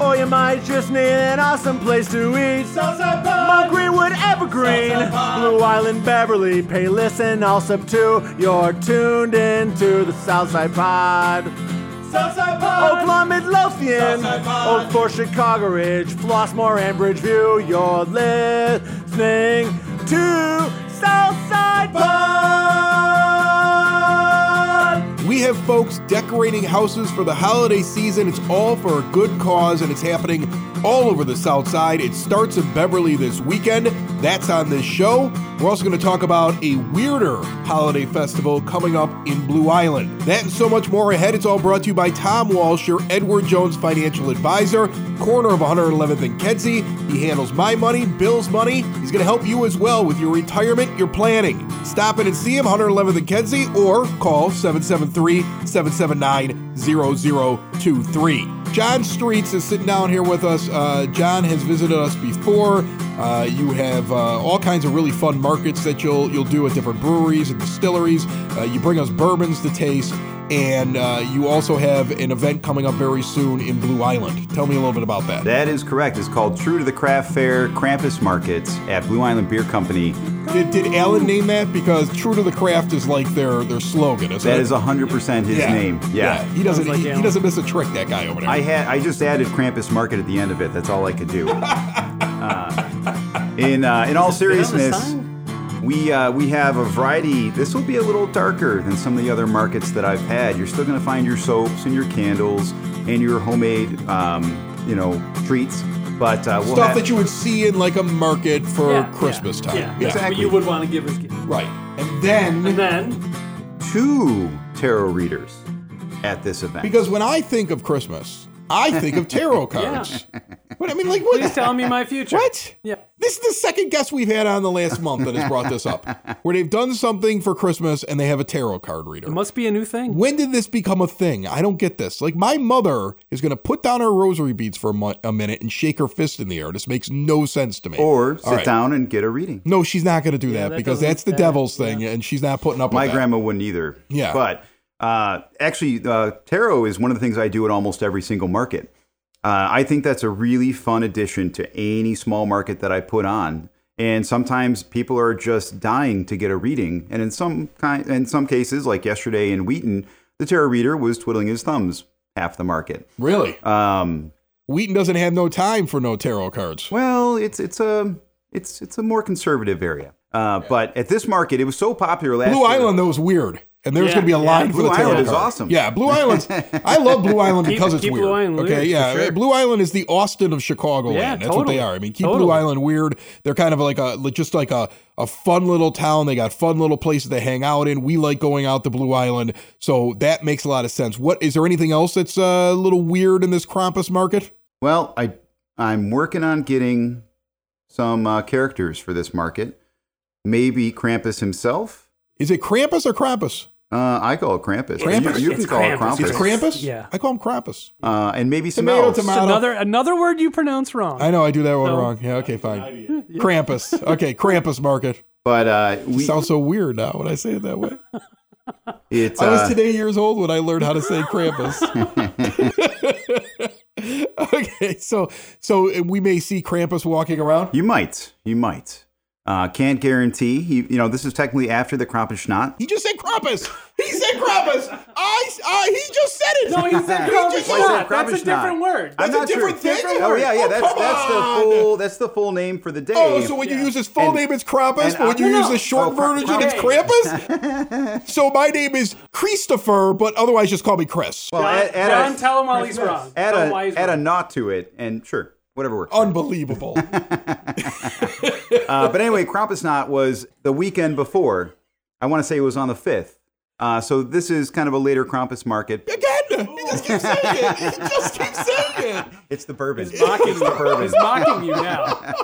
Or you might just need an awesome place to eat. Southside Pod. Mount Greenwood, Evergreen. Blue Island, Beverly, Pay Listen, all sub two. You're tuned into the Southside Pod. Southside Pod. Oaklawn, Midlothian. Oak Forest, Chicago Ridge, Flossmoor, and Bridgeview. You're listening to Southside Pod. We have folks decorating houses for the holiday season. It's all for a good cause, and it's happening all over the South Side. It starts in Beverly this weekend. That's on this show. We're also going to talk about a weirder holiday festival coming up in Blue Island. That and so much more ahead. It's all brought to you by Tom Walsh, your Edward Jones financial advisor, corner of 111th and Kedzie. He handles my money, Bill's money. He's going to help you as well with your retirement, your planning. Stop in and see him, 111th and Kedzie, or call 773 779 0023. John Streets is sitting down here with us. Uh, John has visited us before. Uh, you have uh, all kinds of really fun markets that you'll you'll do at different breweries and distilleries. Uh, you bring us bourbons to taste, and uh, you also have an event coming up very soon in Blue Island. Tell me a little bit about that. That is correct. It's called True to the Craft Fair Krampus Markets at Blue Island Beer Company. Did, did Alan name that because True to the Craft is like their their slogan? Isn't That it? is 100% his Yeah. name. Yeah. yeah. he doesn't like he, he doesn't miss a trick. That guy over there. I had I just added Krampus Market at the end of it. That's all I could do. In uh, in all seriousness, we uh, we have a variety. This will be a little darker than some of the other markets that I've had. You're still going to find your soaps and your candles and your homemade, um, you know, treats. But uh, we'll Stuff have, that you would see in like a market for Yeah, Christmas yeah, time. Yeah, Yeah. That's what you would want to give as gift. Right. And then And then two tarot readers at this event. Because when I think of Christmas, I think of tarot cards. What I mean, like, what? please tell me my future. What? Yeah. This is the second guest we've had on the last month that has brought this up, where they've done something for Christmas and they have a tarot card reader. It must be a new thing. When did this become a thing? I don't get this. Like, my mother is going to put down her rosary beads for a, mo- a minute and shake her fist in the air. This makes no sense to me. or sit right. down and get a reading. No, she's not going to do that, that because that's the that- devil's thing, and she's not putting up My with that. grandma wouldn't either. Yeah. But uh, actually, uh, tarot is one of the things I do at almost every single market. Uh, I think that's a really fun addition to any small market that I put on. And sometimes people are just dying to get a reading. And in some kind, in some cases, like yesterday in Wheaton, the tarot reader was twiddling his thumbs half the market. Really? Um, Wheaton doesn't have no time for no tarot cards. Well, it's it's a it's it's a more conservative area. Uh, But at this market, it was so popular last Blue year. Island, though, was weird. And there's Yeah, going to be a yeah. line for Blue the tarot Island is card. awesome. Yeah, Blue Island. I love Blue Island Keep- because it's keep weird. Blue Island okay, weird, yeah. sure. Blue Island is the Austin of Chicago Yeah, land. That's what they are. I mean, keep Blue Island weird. They're kind of like a just like a a fun little town. They got fun little places to hang out in. We like going out to Blue Island, so that makes a lot of sense. What is there anything else that's uh, a little weird in this Krampus market? Well, I I'm working on getting some uh, characters for this market. Maybe Krampus himself. Is it Krampus or Krampus? Uh, I call it Krampus. Krampus? You, you can call it Krampus. Krampus. It's Krampus. Yeah. I call him Krampus. Uh, and maybe some Tomato, elves. tomato. Another another word you pronounce wrong. I know I do that one So- wrong. Yeah. Okay. Fine. Krampus. Okay. Krampus market. But uh, we Sounds so weird now when I say it that way. it's I was uh, today years old when I learned how to say Krampus. okay, so so we may see Krampus walking around. you might you might. Uh, can't guarantee. You, you know, this is technically after the Krampusnacht. He just said Krampus. He said Krampus. I, I he just said it. no, he said Why Krampus. is it That's a Krampusnacht? different word. I'm That's a different sure. thing? Oh yeah, yeah. Oh, That's come that's the full that's the full name for the day. Oh, so when you use his full And- name, it's Krampus, but when I- you No, use no. the short Oh, Kra- version, it's Krampus. so my name is Christopher, but otherwise just call me Chris. well, add, add John, a, tell him while he's wrong. add a add a knot to it, and sure, whatever works. Unbelievable. Uh, but anyway, Krampusnacht was the weekend before. I want to say it was on the fifth. Uh, so this is kind of a later Krampus market. Again, he just keeps saying it. He just keeps saying it. It's the bourbon. He's mocking you. He's mocking you now.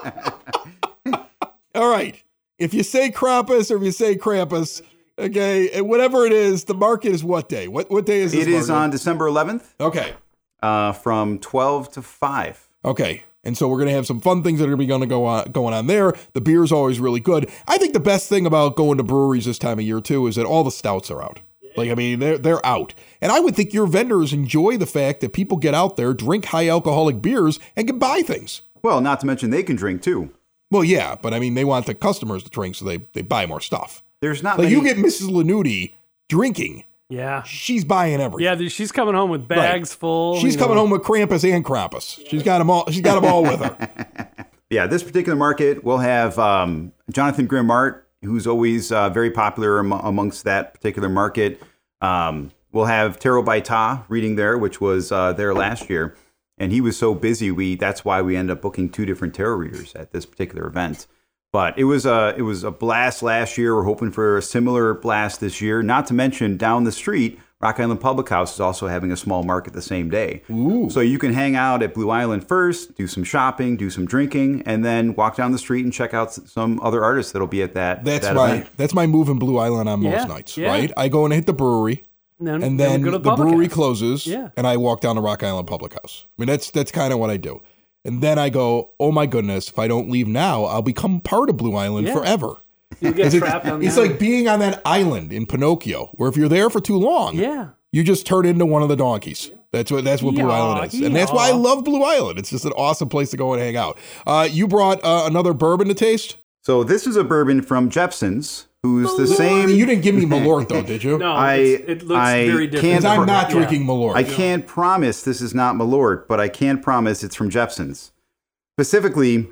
All right. If you say Krampus or if you say Krampus, okay, whatever it is, the market is what day? What what day is this It is market? on December 11th Okay. uh, from 12 to 5. Okay. And so we're going to have some fun things that are going to go on going on there. The beer is always really good. I think the best thing about going to breweries this time of year too is that all the stouts are out. Like I mean, they're they're out. And I would think your vendors enjoy the fact that people get out there, drink high alcoholic beers and can buy things. Well, not to mention they can drink too. Well, yeah, but I mean they want the customers to drink so they they buy more stuff. There's not Like many. you get Mrs. Lanuti drinking, Yeah. she's buying everything. Yeah, she's coming home with bags full. She's coming know. home with Krampus and Krampus. She's got them all. She's got them all with her. yeah, this particular market we'll have um, Jonathan Grimart, who's always uh, very popular am- amongst that particular market. Um, we'll have Taro Baita reading there, which was uh, there last year, and he was so busy. We that's why we ended up booking two different tarot readers at this particular event. But it was a it was a blast last year. We're hoping for a similar blast this year. Not to mention down the street, Rock Island Public House is also having a small market the same day. Ooh. So you can hang out at Blue Island first, do some shopping, do some drinking, and then walk down the street and check out some other artists that'll be at that. That's that my event. that's my move in Blue Island on most Yeah, nights, yeah. right? I go and hit the brewery, And and then we go the, brewery house. closes, Yeah. and I walk down to Rock Island Public House. I mean, that's that's kind of what I do. And then I go, oh my goodness, if I don't leave now, I'll become part of Blue Island Yeah. forever. You get It's, trapped on it's the like being on that island in Pinocchio, where if you're there for too long, Yeah. you just turn into one of the donkeys. That's what that's what Blue Island is, and that's why I love Blue Island. It's just an awesome place to go and hang out. Uh, you brought uh, another bourbon to taste. So this is a bourbon from Jeppson's, who's the same. You didn't give me Malort though, did you? No, I- it looks I very different. I'm not Yeah. drinking Malort. I can't promise this is not Malort, but I can promise it's from Jeppson's. Specifically,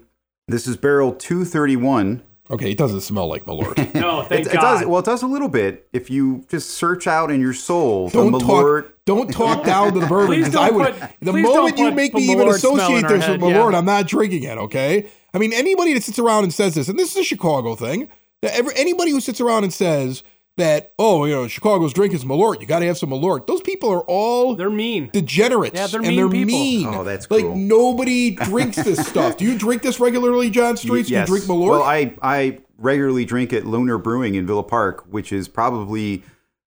this is barrel 231. Okay, it doesn't smell like Malort. No, thank It, it God. does well. It does a little bit if you just search out in your soul don't the talk. Don't talk down to the bourbon Please because I don't would. put- the please moment don't you put make me the even associate in our this with head, Malort, yeah. I'm not drinking it. Okay. I mean, anybody that sits around and says this, and this is a Chicago thing. That every, anybody who sits around and says that, oh, you know, Chicago's drink is Malort. You got to have some Malort. Those people are all They're mean. degenerates. Yeah, they're and mean they're people. mean. Oh, that's like cruel. nobody drinks this stuff. Do you drink this regularly, John Streets? Yes. Do you drink Malort? Well, I I regularly drink at Lunar Brewing in Villa Park, which is probably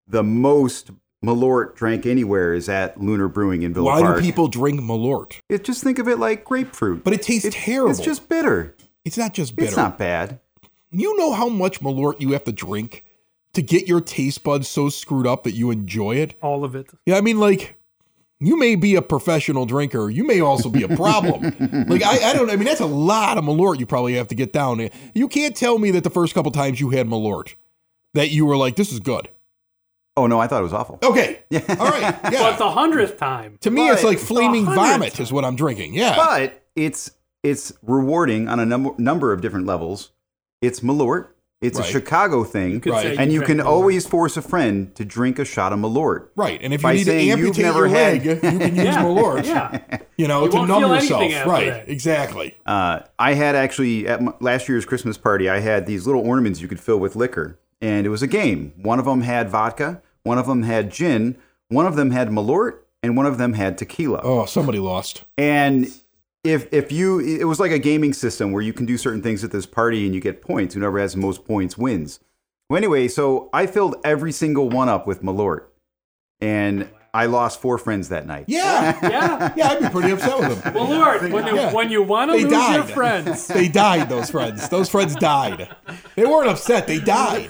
the most Malort drank anywhere is at Lunar Brewing in Villa Why Park. Why do people drink Malort? It, just think of it like grapefruit. But it tastes It's- terrible. It's just bitter. It's not just bitter. It's not bad. You know how much Malort you have to drink to get your taste buds so screwed up that you enjoy it? All of it. Yeah, I mean, like, you may be a professional drinker. You may also be a problem. like, I, I don't, I mean, that's a lot of Malort you probably have to get down. You can't tell me that the first couple times you had Malort that you were like, this is good. Oh no, I thought it was awful. Okay. Yeah. All right. Yeah. But Yeah. the hundredth time. to me, it's like flaming the hundredth vomit is what I'm drinking. Yeah. But it's it's rewarding on a number number of different levels. It's Malort. It's Right. a Chicago thing, could Right. and you drank can Malort. always force a friend to drink a shot of Malort. Right. And if you By need to saying you've amputate never your had- leg, you can use Yeah. Malort. Yeah. You know, You to numb yourself. Right. that. Exactly. Uh, I had actually at my, last year's Christmas party, I had these little ornaments you could fill with liquor, and it was a game. One of them had vodka, one of them had gin, one of them had Malort, and one of them had tequila. Oh, somebody lost. And if if you, it was like a gaming system where you can do certain things at this party and you get points. Whoever has the most points wins. Well, anyway, so I filled every single one up with Malort, and I lost four friends that night. Yeah. Yeah. Yeah, I'd be pretty upset with them. Well, Lord, when you, Yeah. when you want to They lose your died. friends, They died, those friends. Those friends died. They weren't upset, they died.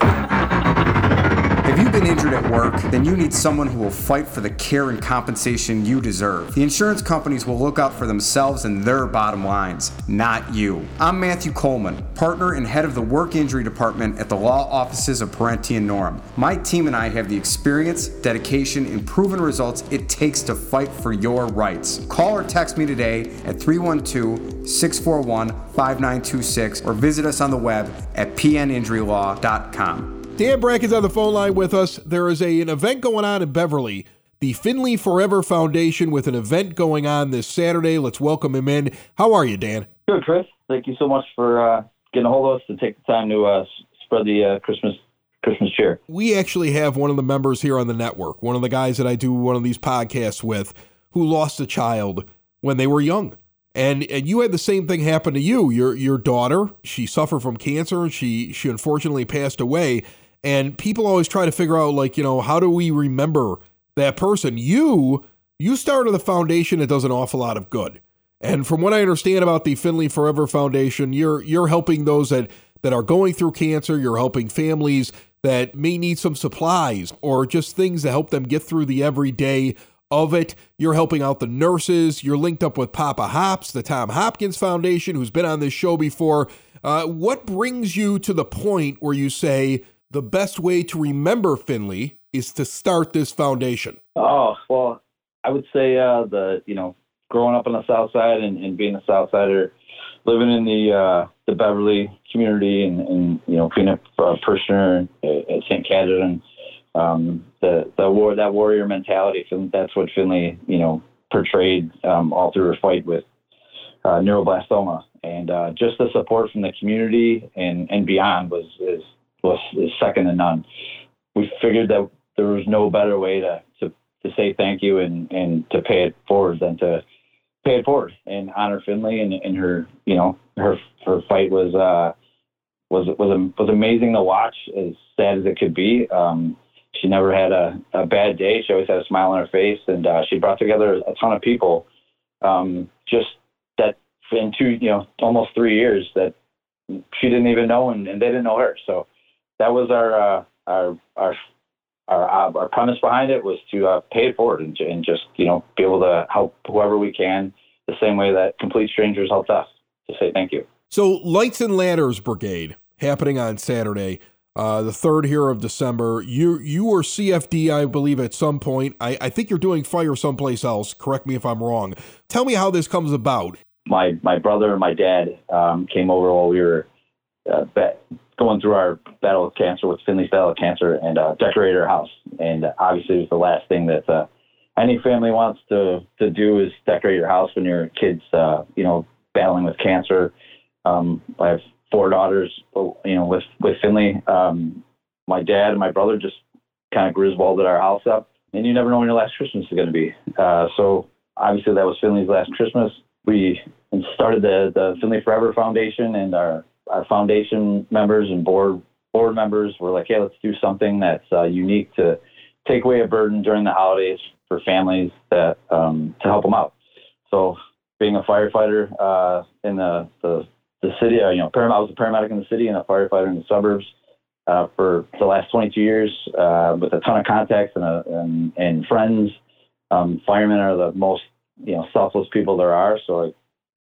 If you've been injured at work, then you need someone who will fight for the care and compensation you deserve. The insurance companies will look out for themselves and their bottom lines, not you. I'm Matthew Coleman, partner and head of the work injury department at the law offices of Parente and Norem. My team and I have the experience, dedication, and proven results it takes to fight for your rights. Call or text me today at 312 641 5926 or visit us on the web at pninjurylaw.com. Dan Bracken's on the phone line with us. There is a, an event going on in Beverly, the Finley Forever Foundation, with an event going on this Saturday. Let's welcome him in. How are you, Dan? Good, Chris. Thank you so much for uh, getting a hold of us to take the time to uh, spread the uh, Christmas Christmas cheer. We actually have one of the members here on the network, one of the guys that I do one of these podcasts with, who lost a child when they were young. And and you had the same thing happen to you. Your your daughter, she suffered from cancer and she she unfortunately passed away. And people always try to figure out like, you know, how do we remember that person? You you started a foundation that does an awful lot of good. And from what I understand about the Finley Forever Foundation, you're you're helping those that that are going through cancer, you're helping families that may need some supplies or just things to help them get through the everyday of it. You're helping out the nurses. You're linked up with Papa Hops, the Tom Hopkins Foundation, who's been on this show before. Uh, what brings you to the point where you say the best way to remember Finley is to start this foundation? Oh well, I would say uh, the you know growing up on the South Side and, and being a South Sider, living in the uh, the Beverly community, and, and you know being a uh, at St. Catherine, um, the the war that warrior mentality. That's what Finley you know portrayed um, all through her fight with uh, neuroblastoma, and uh, just the support from the community and and beyond was is was is second to none. We figured that there was no better way to to, to say thank you and and to pay it forward than to pay it forward. And honor Finley and, and her you know her her fight was uh was was was amazing to watch as sad as it could be. Um she never had a, a bad day. She always had a smile on her face and uh, she brought together a ton of people um just that in two you know almost three years that she didn't even know and, and they didn't know her. So that was our uh, our our our, our premise behind it was to uh, pay it forward and, and just you know be able to help whoever we can the same way that complete strangers helped us to say thank you. So Lights and Ladders Brigade happening on Saturday, uh, the third here of December. You you were CFD, I believe, at some point. I, I think you're doing fire someplace else. Correct me if I'm wrong. Tell me how this comes about. My my brother and my dad um, came over while we were uh, going through our battle of cancer with Finley's battle of cancer and uh, decorated our house. And obviously, it was the last thing that uh, any family wants to to do is decorate your house when your kids, uh, you know, battling with cancer. Um, I have four daughters, you know, with with Finley. Um, my dad and my brother just kind of griswolded our house up, and you never know when your last Christmas is going to be. Uh, so obviously, that was Finley's last Christmas. We started the the Finley Forever Foundation, and our our foundation members and board board members were like, hey, let's do something that's uh, unique to take away a burden during the holidays for families that um, to help them out. So, being a firefighter uh, in the, the the city, uh, you know, I was a paramedic in the city and a firefighter in the suburbs uh, for the last 22 years, uh, with a ton of contacts and a, and, and friends. Um, firemen are the most you know selfless people there are. So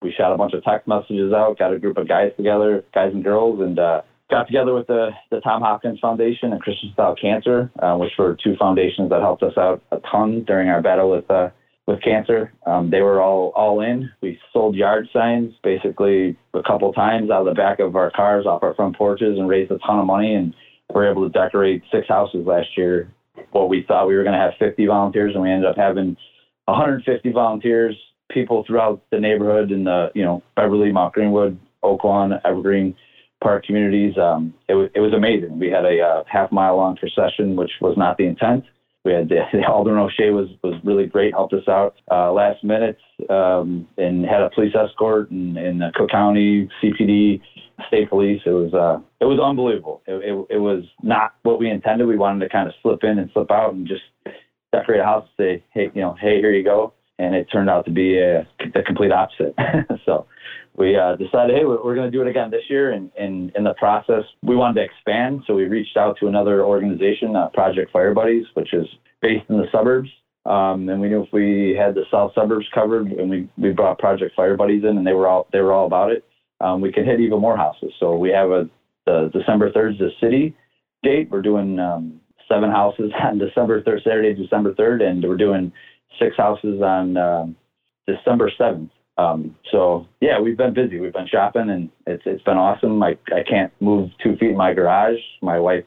we shot a bunch of text messages out, got a group of guys together, guys and girls, and uh, got together with the, the Tom Hopkins Foundation and Christian Style Cancer, uh, which were two foundations that helped us out a ton during our battle with uh, with cancer. Um, they were all all in. We sold yard signs basically a couple times out of the back of our cars, off our front porches, and raised a ton of money. And we were able to decorate six houses last year. What we thought we were going to have 50 volunteers, and we ended up having 150 volunteers people throughout the neighborhood in the you know Beverly, Mount Greenwood, Oaklawn, Evergreen Park communities. Um, it was it was amazing. We had a uh, half mile long procession, which was not the intent. We had the, the Alderman O'Shea was was really great, helped us out uh, last minute, um, and had a police escort in, in Cook County CPD, state police. It was uh, it was unbelievable. It, it, it was not what we intended. We wanted to kind of slip in and slip out and just decorate a house and say, hey, you know, hey, here you go and it turned out to be a, the complete opposite. so we uh, decided, hey, we're, we're going to do it again this year. And, and in the process, we wanted to expand. So we reached out to another organization, uh, Project Fire Buddies, which is based in the suburbs. Um, and we knew if we had the south suburbs covered, and we, we brought Project Fire Buddies in, and they were all they were all about it. Um, we could hit even more houses. So we have a the December third is the city date. We're doing um, seven houses on December third, Saturday, December third, and we're doing six houses on um, December 7th. Um, so yeah, we've been busy. We've been shopping and it's, it's been awesome. I, I can't move two feet in my garage. My wife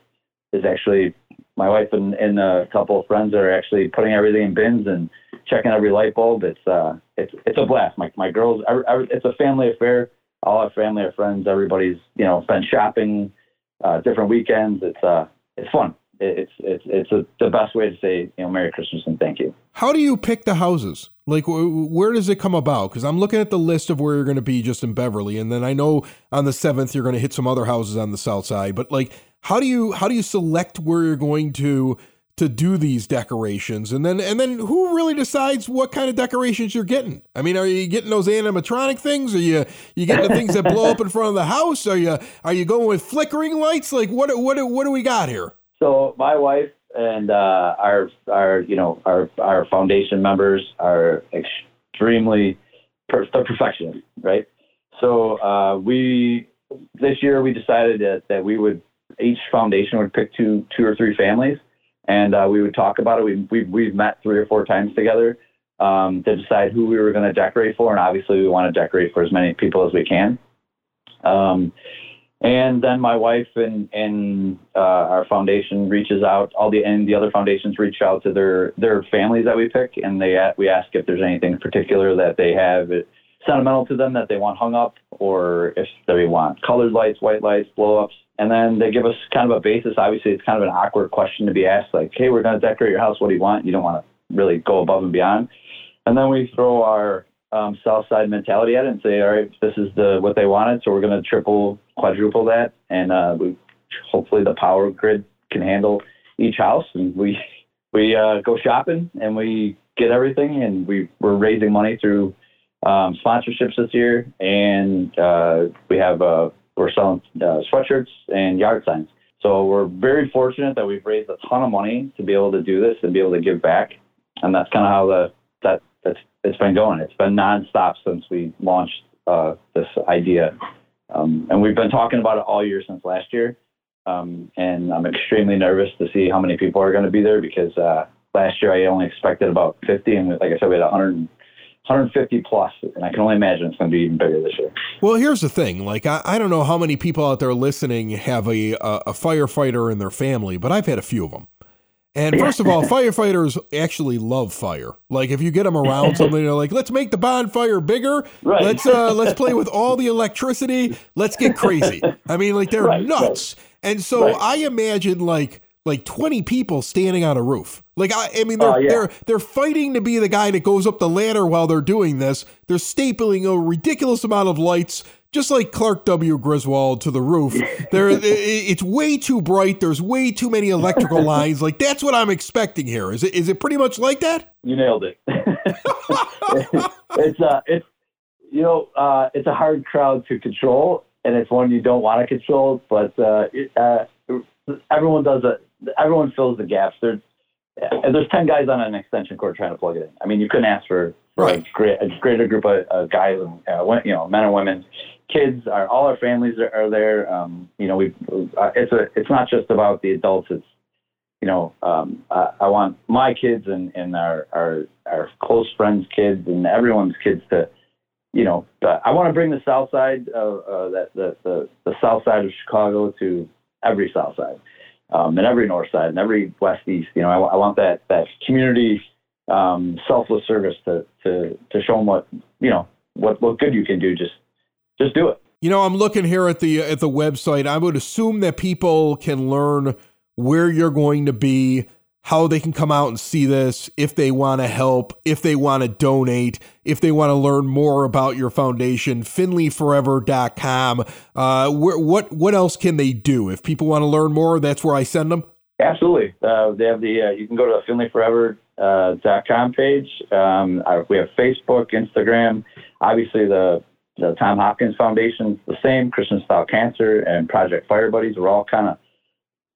is actually, my wife and, and a couple of friends are actually putting everything in bins and checking every light bulb. It's, uh, it's, it's a blast. My, my girls, it's a family affair. All our family, our friends, everybody's, you know, been shopping, uh, different weekends. It's, uh, it's fun. It, it's it's it's a, the best way to say you know Merry Christmas and thank you. How do you pick the houses? Like, wh- where does it come about? Because I'm looking at the list of where you're going to be just in Beverly, and then I know on the seventh you're going to hit some other houses on the south side. But like, how do you how do you select where you're going to to do these decorations, and then and then who really decides what kind of decorations you're getting? I mean, are you getting those animatronic things? Are you you getting the things that blow up in front of the house? Are you are you going with flickering lights? Like, what what what do we got here? So my wife and uh, our our you know our our foundation members are extremely per- they're perfectionists, right? So uh, we this year we decided that, that we would each foundation would pick two two or three families, and uh, we would talk about it. We we we've met three or four times together um, to decide who we were going to decorate for, and obviously we want to decorate for as many people as we can. Um, and then my wife and and uh, our foundation reaches out. All the and the other foundations reach out to their their families that we pick, and they we ask if there's anything particular that they have sentimental to them that they want hung up, or if they want colored lights, white lights, blow ups. And then they give us kind of a basis. Obviously, it's kind of an awkward question to be asked, like, "Hey, we're going to decorate your house. What do you want?" You don't want to really go above and beyond. And then we throw our um, south side mentality at it and say, all right, this is the what they wanted, so we're going to triple, quadruple that, and uh, we hopefully the power grid can handle each house, and we we uh, go shopping and we get everything, and we we're raising money through um, sponsorships this year, and uh, we have uh, we're selling uh, sweatshirts and yard signs. So we're very fortunate that we've raised a ton of money to be able to do this and be able to give back, and that's kind of how the that that's it's been going. It's been nonstop since we launched uh, this idea, um, and we've been talking about it all year since last year. Um, and I'm extremely nervous to see how many people are going to be there because uh, last year I only expected about 50, and like I said, we had 100, 150 plus, and I can only imagine it's going to be even bigger this year. Well, here's the thing: like I, I don't know how many people out there listening have a, a a firefighter in their family, but I've had a few of them. And first of all, firefighters actually love fire. Like if you get them around something, they're like, "Let's make the bonfire bigger. Right. Let's uh, let's play with all the electricity. Let's get crazy." I mean, like they're Right, nuts. And so Right. I imagine like like twenty people standing on a roof. Like I, I mean, they're Oh, yeah. they're they're fighting to be the guy that goes up the ladder while they're doing this. They're stapling a ridiculous amount of lights. Just like Clark W. Griswold to the roof, there it's way too bright. There's way too many electrical lines. Like that's what I'm expecting here. Is it? Is it pretty much like that? You nailed it. it's uh, it's you know, uh, it's a hard crowd to control, and it's one you don't want to control. But uh, it, uh, everyone does it. Everyone fills the gaps. There's and there's ten guys on an extension cord trying to plug it in. I mean, you couldn't ask for, for Right. a, great, a greater group of uh, guys, and uh, you know, men and women. Kids are all our families are, are there. Um, you know, we uh, it's a it's not just about the adults. It's you know, um, I, I want my kids and, and our, our our close friends' kids and everyone's kids to, you know, uh, I want to bring the South Side, uh, uh, that the, the the South Side of Chicago to every South Side, um, and every North Side and every West East. You know, I, I want that that community um, selfless service to to to show them what you know what what good you can do. Just just do it. You know, I'm looking here at the at the website. I would assume that people can learn where you're going to be, how they can come out and see this, if they want to help, if they want to donate, if they want to learn more about your foundation, finleyforever.com. Uh, where, what what else can they do? If people want to learn more, that's where I send them. Absolutely. Uh, they have the. Uh, you can go to the finleyforever uh, page. Um, our, we have Facebook, Instagram. Obviously, the the Tom Hopkins Foundation the same. Christian Style Cancer and Project Fire Buddies. We're all kind of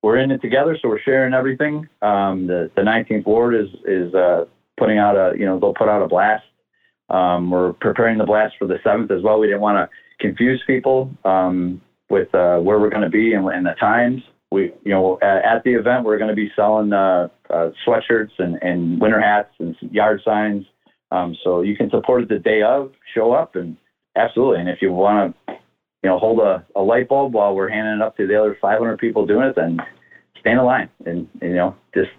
we're in it together, so we're sharing everything. Um, the the 19th Ward is is uh, putting out a you know they'll put out a blast. Um, we're preparing the blast for the seventh as well. We didn't want to confuse people um, with uh, where we're going to be and, and the times. We, you know, at, at the event we're going to be selling uh, uh, sweatshirts and, and winter hats and yard signs. Um, so you can support it the day of, show up, and absolutely. And if you want to, you know, hold a, a light bulb while we're handing it up to the other 500 people doing it, then stand in line and, you know just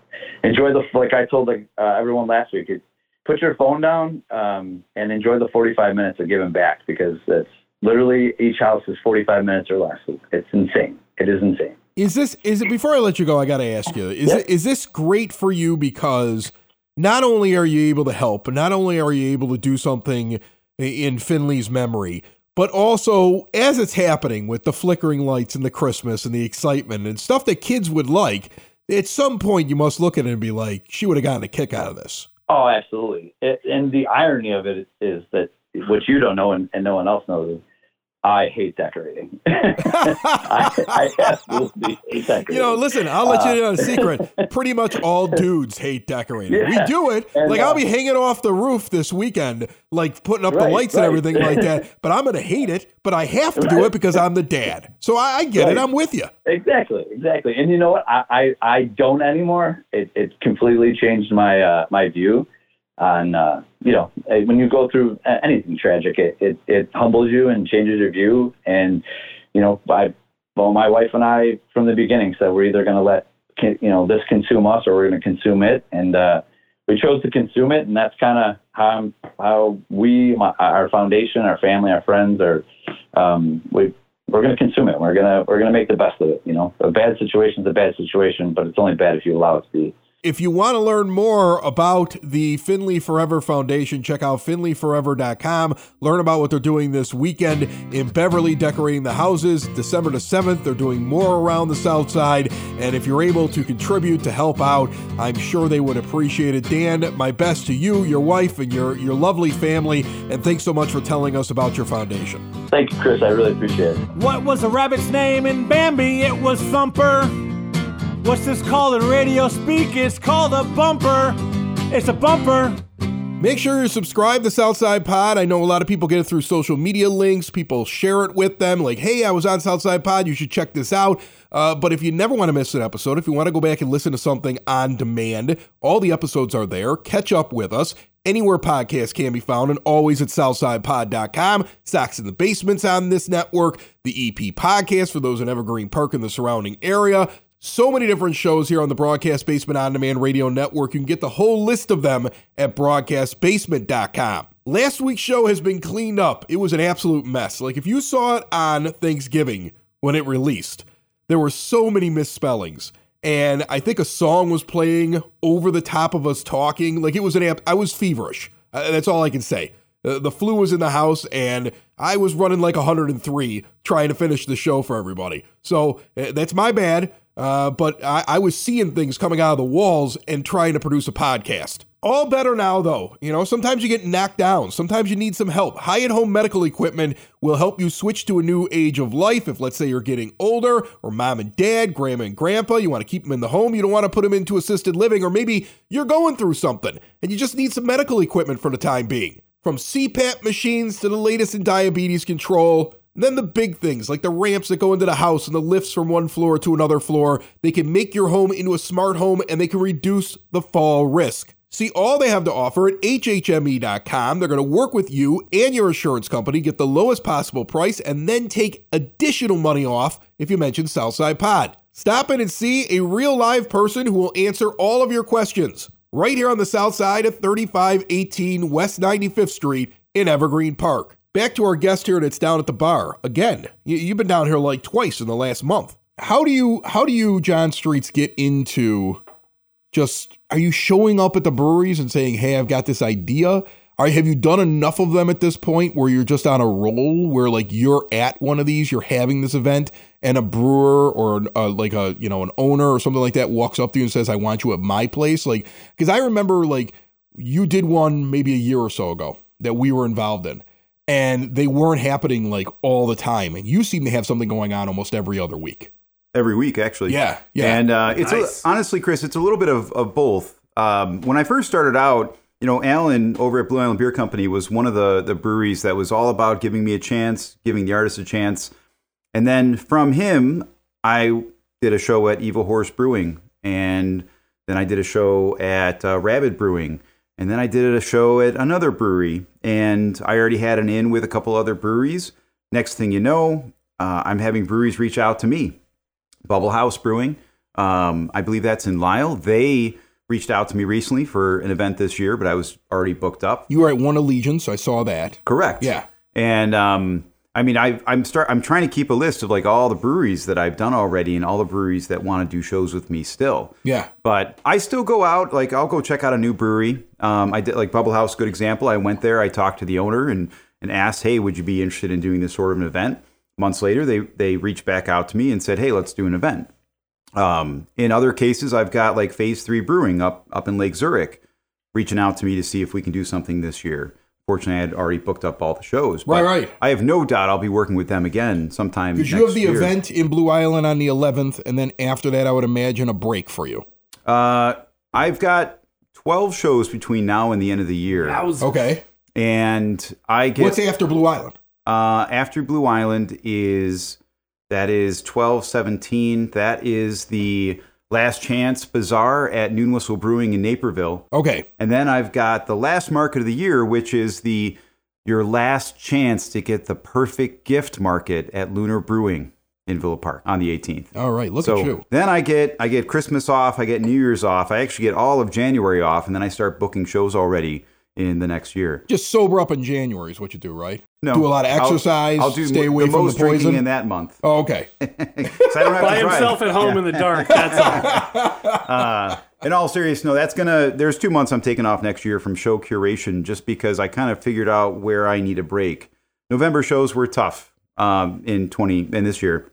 enjoy the like I told like, uh, everyone last week. It, put your phone down um, and enjoy the 45 minutes of giving back because it's literally each house is 45 minutes or less. It's insane. It is insane. Is this is it before I let you go? I got to ask you: Is it is this great for you because not only are you able to help, but not only are you able to do something in Finley's memory, but also as it's happening with the flickering lights and the Christmas and the excitement and stuff that kids would like. At some point, you must look at it and be like, "She would have gotten a kick out of this." Oh, absolutely. It, and the irony of it is that what you don't know and, and no one else knows is I hate decorating. I, I absolutely hate decorating. You know, listen, I'll let you in on a secret. Pretty much all dudes hate decorating. we do it. And, like, I'll uh, be hanging off the roof this weekend, like putting up the Right, lights and everything like that. But I'm going to hate it, but I have to do it because I'm the dad. So I, I get it. I'm with you. Exactly, exactly. And you know what? I, I, I don't anymore. It, it's completely changed my uh, my view on uh, you know eh, when you go through anything tragic, it, it it humbles you and changes your view. And you know, I well, my wife and I from the beginning said we're either going to let you know this consume us or we're going to consume it, and uh, we chose to consume it, and that's kind of how how we, my, our foundation, our family, our friends are. Um, we we're going to consume it. We're gonna we're gonna make the best of it. You know, a bad situation is a bad situation, but it's only bad if you allow it to be. If you want to learn more about the Finley Forever Foundation, check out finleyforever.com. Learn about what they're doing this weekend in Beverly, decorating the houses. December the 7th, they're doing more around the South Side. And if you're able to contribute to help out, I'm sure they would appreciate it. Dan, my best to you, your wife, and your, your lovely family. And thanks so much for telling us about your foundation. Thank you, Chris. I really appreciate it. What was the rabbit's name in Bambi? It was Thumper. What's this called in radio speak? It's called a bumper. It's a bumper. Make sure you subscribe to Southside Pod. I know a lot of people get it through social media links. People share it with them, like, hey, I was on Southside Pod. You should check this out. Uh, but if you never want to miss an episode, if you want to go back and listen to something on demand, all the episodes are there. Catch up with us. Anywhere podcasts can be found and always at southsidepod.com. Stocks in the Basements on this network, the EP podcast for those in Evergreen Park and the surrounding area. So many different shows here on the Broadcast Basement On Demand Radio Network. You can get the whole list of them at broadcastbasement.com. Last week's show has been cleaned up. It was an absolute mess. Like if you saw it on Thanksgiving when it released, there were so many misspellings. And I think a song was playing over the top of us talking. Like it was an app. I was feverish. Uh, that's all I can say. Uh, the flu was in the house, and I was running like 103 trying to finish the show for everybody. So uh, that's my bad. Uh, but I, I was seeing things coming out of the walls and trying to produce a podcast. All better now, though. You know, sometimes you get knocked down. Sometimes you need some help. Hyatt Home Medical Equipment will help you switch to a new age of life. If, let's say, you're getting older, or mom and dad, grandma and grandpa, you want to keep them in the home, you don't want to put them into assisted living, or maybe you're going through something and you just need some medical equipment for the time being. From CPAP machines to the latest in diabetes control, then the big things like the ramps that go into the house and the lifts from one floor to another floor, they can make your home into a smart home and they can reduce the fall risk. See all they have to offer at HHME.com. They're going to work with you and your insurance company, get the lowest possible price, and then take additional money off if you mention Southside Pod. Stop in and see a real live person who will answer all of your questions right here on the south side of 3518 West 95th Street in Evergreen Park. Back to our guest here, and it's down at the bar again. You, you've been down here like twice in the last month. How do you, how do you, John Streets, get into just? Are you showing up at the breweries and saying, "Hey, I've got this idea"? Are have you done enough of them at this point where you're just on a roll, where like you're at one of these, you're having this event, and a brewer or uh, like a you know an owner or something like that walks up to you and says, "I want you at my place," like because I remember like you did one maybe a year or so ago that we were involved in and they weren't happening like all the time. And you seem to have something going on almost every other week. every week actually. Yeah, yeah. And uh, it's Nice. a, honestly, Chris, it's a little bit of, of both. Um, when I first started out, you know, Alan over at Blue Island Beer Company was one of the the breweries that was all about giving me a chance, giving the artist a chance. And then from him, I did a show at Evil Horse Brewing, and then I did a show at uh, Rabid Brewing, and then I did a show at another brewery, and I already had an in with a couple other breweries. Next thing you know, uh, I'm having breweries reach out to me. Bubble House Brewing, um, I believe that's in Lisle. They reached out to me recently for an event this year, but I was already booked up. You were at One Allegiance, I saw that. Correct. Yeah. And um, I mean, I, I'm start. I'm trying to keep a list of like all the breweries that I've done already, and all the breweries that want to do shows with me still. Yeah. But I still go out. Like I'll go check out a new brewery. Um, I did like Bubble House, good example. I went there. I talked to the owner and and asked, hey, would you be interested in doing this sort of an event? Months later, they they reached back out to me and said, hey, let's do an event. Um, in other cases, I've got like Phase Three Brewing up up in Lake Zurich, reaching out to me to see if we can do something this year. Fortunately, I had already booked up all the shows. Right, but right. I have no doubt I'll be working with them again sometime. Because you have the year. event in Blue Island on the 11th, and then after that, I would imagine a break for you. Uh, I've got twelve shows between now and the end of the year, Yowza. Okay. and I get What's after Blue Island? Uh, after Blue Island is that is twelve seventeen. That is the Last Chance Bazaar at Noon Whistle Brewing in Naperville, Okay. and then I've got the last market of the year, which is the your last chance to get the perfect gift market at Lunar Brewing in Villa Park on the 18th. All right. Look so at you. then I get I get Christmas off, I get New Year's off, I actually get all of January off, and then I start booking shows already in the next year. Just sober up in January is what you do, right? No, Do a lot of I'll- exercise. I'll, do stay m- away the from most the poison. drinking in that month. oh, okay. 'Cause I don't have By to drive. himself at home in the dark. That's all. Uh, in all seriousness, no, that's gonna. There's two months I'm taking off next year from show curation, just because I kind of figured out where I need a break. November shows were tough um, in 20 in this year,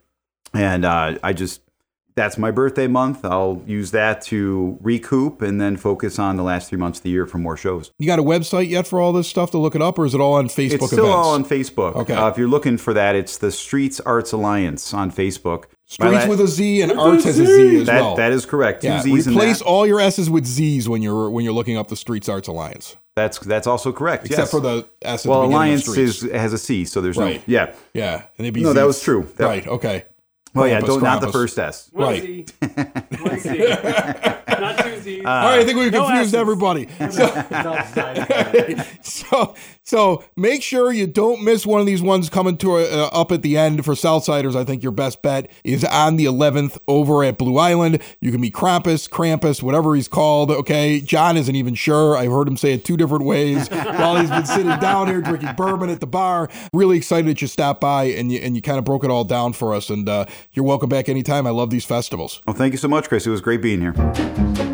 and uh, I just that's my birthday month. I'll use that to recoup and then focus on the last three months of the year for more shows. You got a website yet for all this stuff to look it up, or is it all on Facebook It's still events? all on Facebook. Okay. Uh, if you're looking for that, it's the Streets Arts Alliance on Facebook. Streets la- with a Z and With a Arts has a Z as that, well. that is correct. Two yeah, Z's replace that. all your S's with Z's when you're when you're looking up the Streets Arts Alliance, That's that's also correct. except yes. for the S at well, the beginning Alliance of Streets. is has a C, so there's Right. no yeah. yeah, and they'd be No, that was true. That- right. Okay. Well, yeah, don't not the first S. One Right. Z. Not two Z's. All right, I think we've no confused S's. everybody. So, so so make sure you don't miss one of these ones coming to uh, up at the end for Southsiders. I think your best bet is on the 11th over at Blue Island. You can be Krampus, Krampus, whatever he's called. Okay, John isn't even sure. I've heard him say it two different ways while he's been sitting down here drinking bourbon at the bar. Really excited that you stopped by and you and you kind of broke it all down for us. And uh, you're welcome back anytime. I love these festivals. Well, thank you so much, Chris. It was great being here.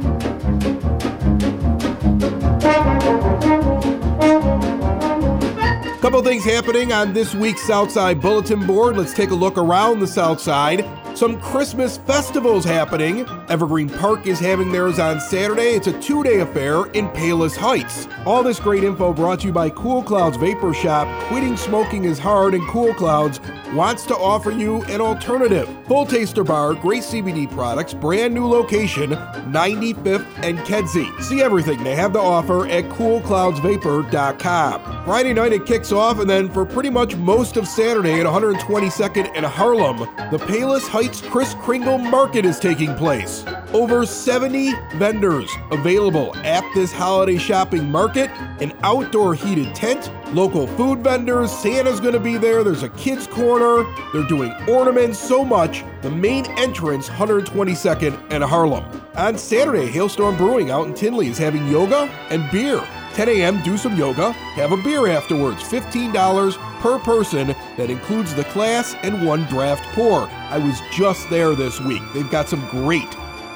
Couple things happening on this week's Southside Bulletin Board. Let's take a look around the South Side. Some Christmas festivals happening. Evergreen Park is having theirs on Saturday. It's a two day affair in Palos Heights. All this great info brought to you by Cool Clouds Vapor Shop. Quitting smoking is hard, and Cool Clouds wants to offer you an alternative. Full Taster Bar, great CBD products, brand new location, 95th and Kedzie. See everything they have to offer at coolcloudsvapor.com. Friday night it kicks off, and then for pretty much most of Saturday at 122nd and Harlem, the Palos Heights Kris Kringle Market is taking place. Over 70 vendors available at this holiday shopping market, an outdoor heated tent, local food vendors, Santa's gonna be there, there's a kids' corner, they're doing ornaments, so much. The main entrance, 122nd and Harlem. On Saturday, Hailstorm Brewing out in Tinley is having yoga and beer. 10 a.m., do some yoga, have a beer afterwards. $15 per person. That includes the class and one draft pour. I was just there this week. They've got some great,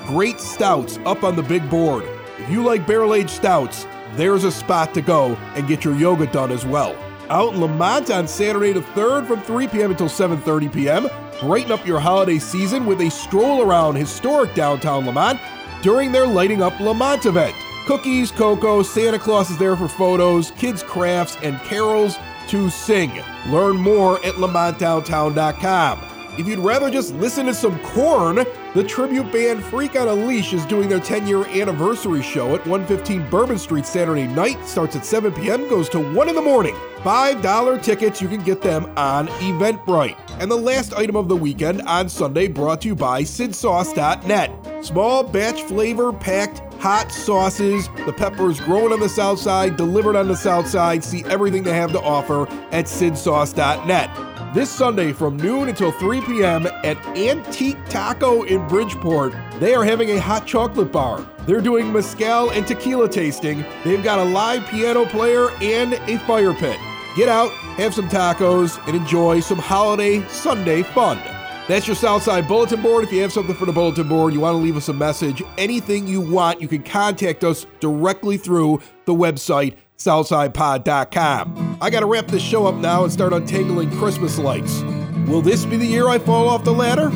great stouts up on the big board. If you like barrel aged stouts, there's a spot to go and get your yoga done as well. Out in Lemont on Saturday the 3rd from 3 p.m. until 7:30 p.m. Brighten up your holiday season with a stroll around historic downtown Lemont during their Lighting Up Lemont event. Cookies, cocoa, Santa Claus is there for photos, kids' crafts, and carols to sing. Learn more at lemontdowntown.com. If you'd rather just listen to some Korn, the tribute band Freak on a Leash is doing their 10 year anniversary show at 115 Bourbon Street Saturday night. Starts at 7 p.m., goes to 1 in the morning. $5 tickets, you can get them on Eventbrite. And the last item of the weekend on Sunday brought to you by SidSauce.net. Small batch flavor packed hot sauces. The peppers growing on the south side, delivered on the south side. See everything they have to offer at SidSauce.net. This Sunday from noon until 3 p.m. at Antique Taco in Bridgeport, they are having a hot chocolate bar. They're doing mezcal and tequila tasting. They've got a live piano player and a fire pit. Get out, have some tacos, and enjoy some holiday Sunday fun. That's your Southside Bulletin Board. If you have something for the bulletin board, you want to leave us a message, anything you want, you can contact us directly through the website, southsidepod.com. I got to wrap this show up now and start untangling Christmas lights. Will this be the year I fall off the ladder?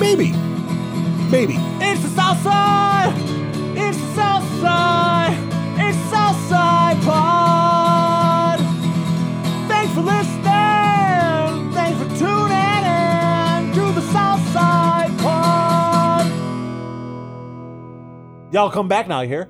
Maybe. Maybe. It's the South Side! It's the South Side! It's Southside Pod! Thanks for listening! Thanks for tuning in to the Southside Pod! Y'all come back now, you hear?